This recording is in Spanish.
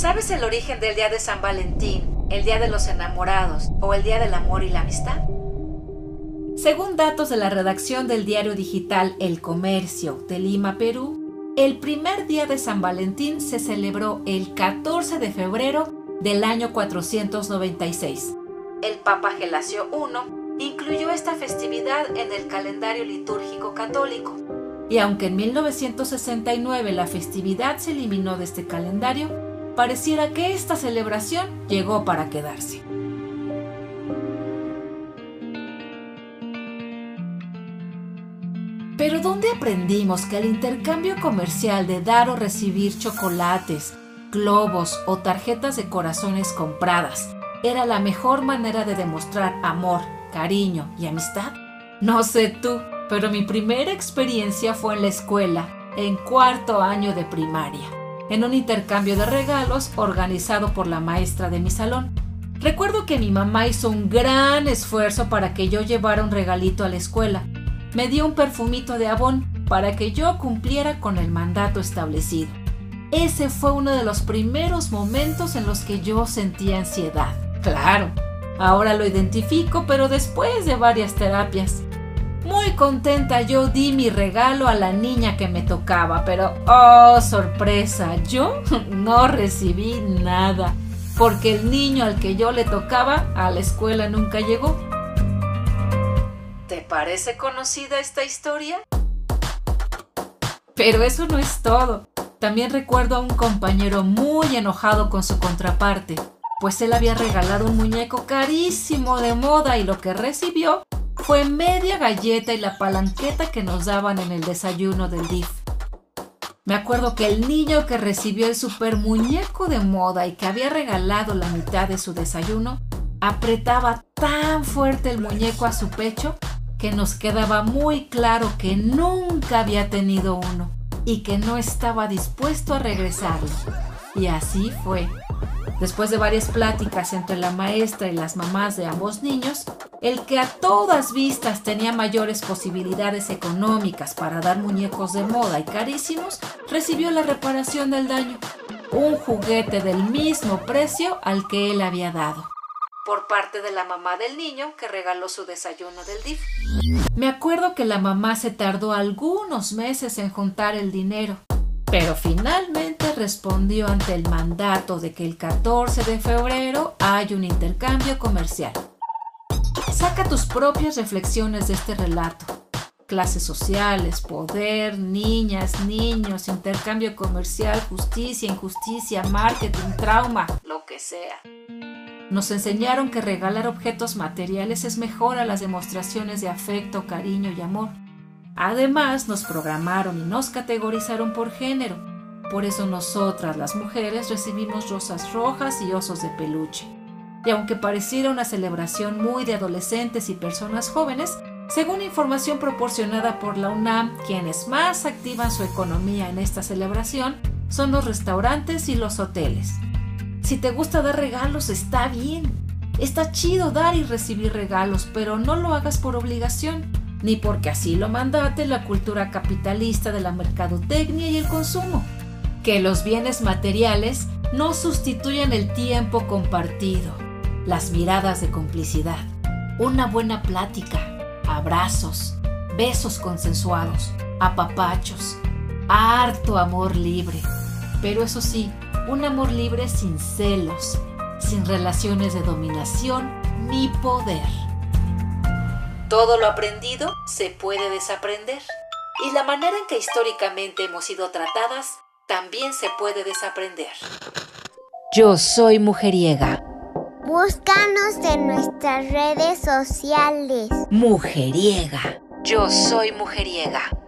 ¿Sabes el origen del día de San Valentín, el día de los enamorados o el día del amor y la amistad? Según datos de la redacción del diario digital El Comercio de Lima, Perú, el primer día de San Valentín se celebró el 14 de febrero del año 496. El Papa Gelasio I incluyó esta festividad en el calendario litúrgico católico. Y aunque en 1969 la festividad se eliminó de este calendario, pareciera que esta celebración llegó para quedarse. Pero ¿dónde aprendimos que el intercambio comercial de dar o recibir chocolates, globos o tarjetas de corazones compradas era la mejor manera de demostrar amor, cariño y amistad? No sé tú, pero mi primera experiencia fue en la escuela, en cuarto año de primaria en un intercambio de regalos organizado por la maestra de mi salón. Recuerdo que mi mamá hizo un gran esfuerzo para que yo llevara un regalito a la escuela. Me dio un perfumito de abón para que yo cumpliera con el mandato establecido. Ese fue uno de los primeros momentos en los que yo sentía ansiedad. Claro, ahora lo identifico, pero después de varias terapias. Contenta yo di mi regalo a la niña que me tocaba, pero oh sorpresa, yo no recibí nada, porque el niño al que yo le tocaba a la escuela nunca llegó. ¿Te parece conocida esta historia? Pero eso no es todo. También recuerdo a un compañero muy enojado con su contraparte, pues él había regalado un muñeco carísimo de moda y lo que recibió fue media galleta y la palanqueta que nos daban en el desayuno del DIF. Me acuerdo que el niño que recibió el super muñeco de moda y que había regalado la mitad de su desayuno, apretaba tan fuerte el muñeco a su pecho que nos quedaba muy claro que nunca había tenido uno y que no estaba dispuesto a regresarlo. Y así fue. Después de varias pláticas entre la maestra y las mamás de ambos niños, el que a todas vistas tenía mayores posibilidades económicas para dar muñecos de moda y carísimos, recibió la reparación del daño, un juguete del mismo precio al que él había dado, por parte de la mamá del niño que regaló su desayuno del DIF. Me acuerdo que la mamá se tardó algunos meses en juntar el dinero, pero finalmente respondió ante el mandato de que el 14 de febrero hay un intercambio comercial. Saca tus propias reflexiones de este relato. Clases sociales, poder, niñas, niños, intercambio comercial, justicia, injusticia, marketing, trauma, lo que sea. Nos enseñaron que regalar objetos materiales es mejor a las demostraciones de afecto, cariño y amor. Además, nos programaron y nos categorizaron por género. Por eso nosotras, las mujeres, recibimos rosas rojas y osos de peluche. Y aunque pareciera una celebración muy de adolescentes y personas jóvenes, según información proporcionada por la UNAM, quienes más activan su economía en esta celebración son los restaurantes y los hoteles. Si te gusta dar regalos, está bien. Está chido dar y recibir regalos, pero no lo hagas por obligación ni porque así lo mandate la cultura capitalista de la mercadotecnia y el consumo. Que los bienes materiales no sustituyan el tiempo compartido, las miradas de complicidad, una buena plática, abrazos, besos consensuados, apapachos, harto amor libre. Pero eso sí, un amor libre sin celos, sin relaciones de dominación ni poder. Todo lo aprendido se puede desaprender. Y la manera en que históricamente hemos sido tratadas también se puede desaprender. Yo soy mujeriega. Búscanos en nuestras redes sociales. Mujeriega. Yo soy mujeriega.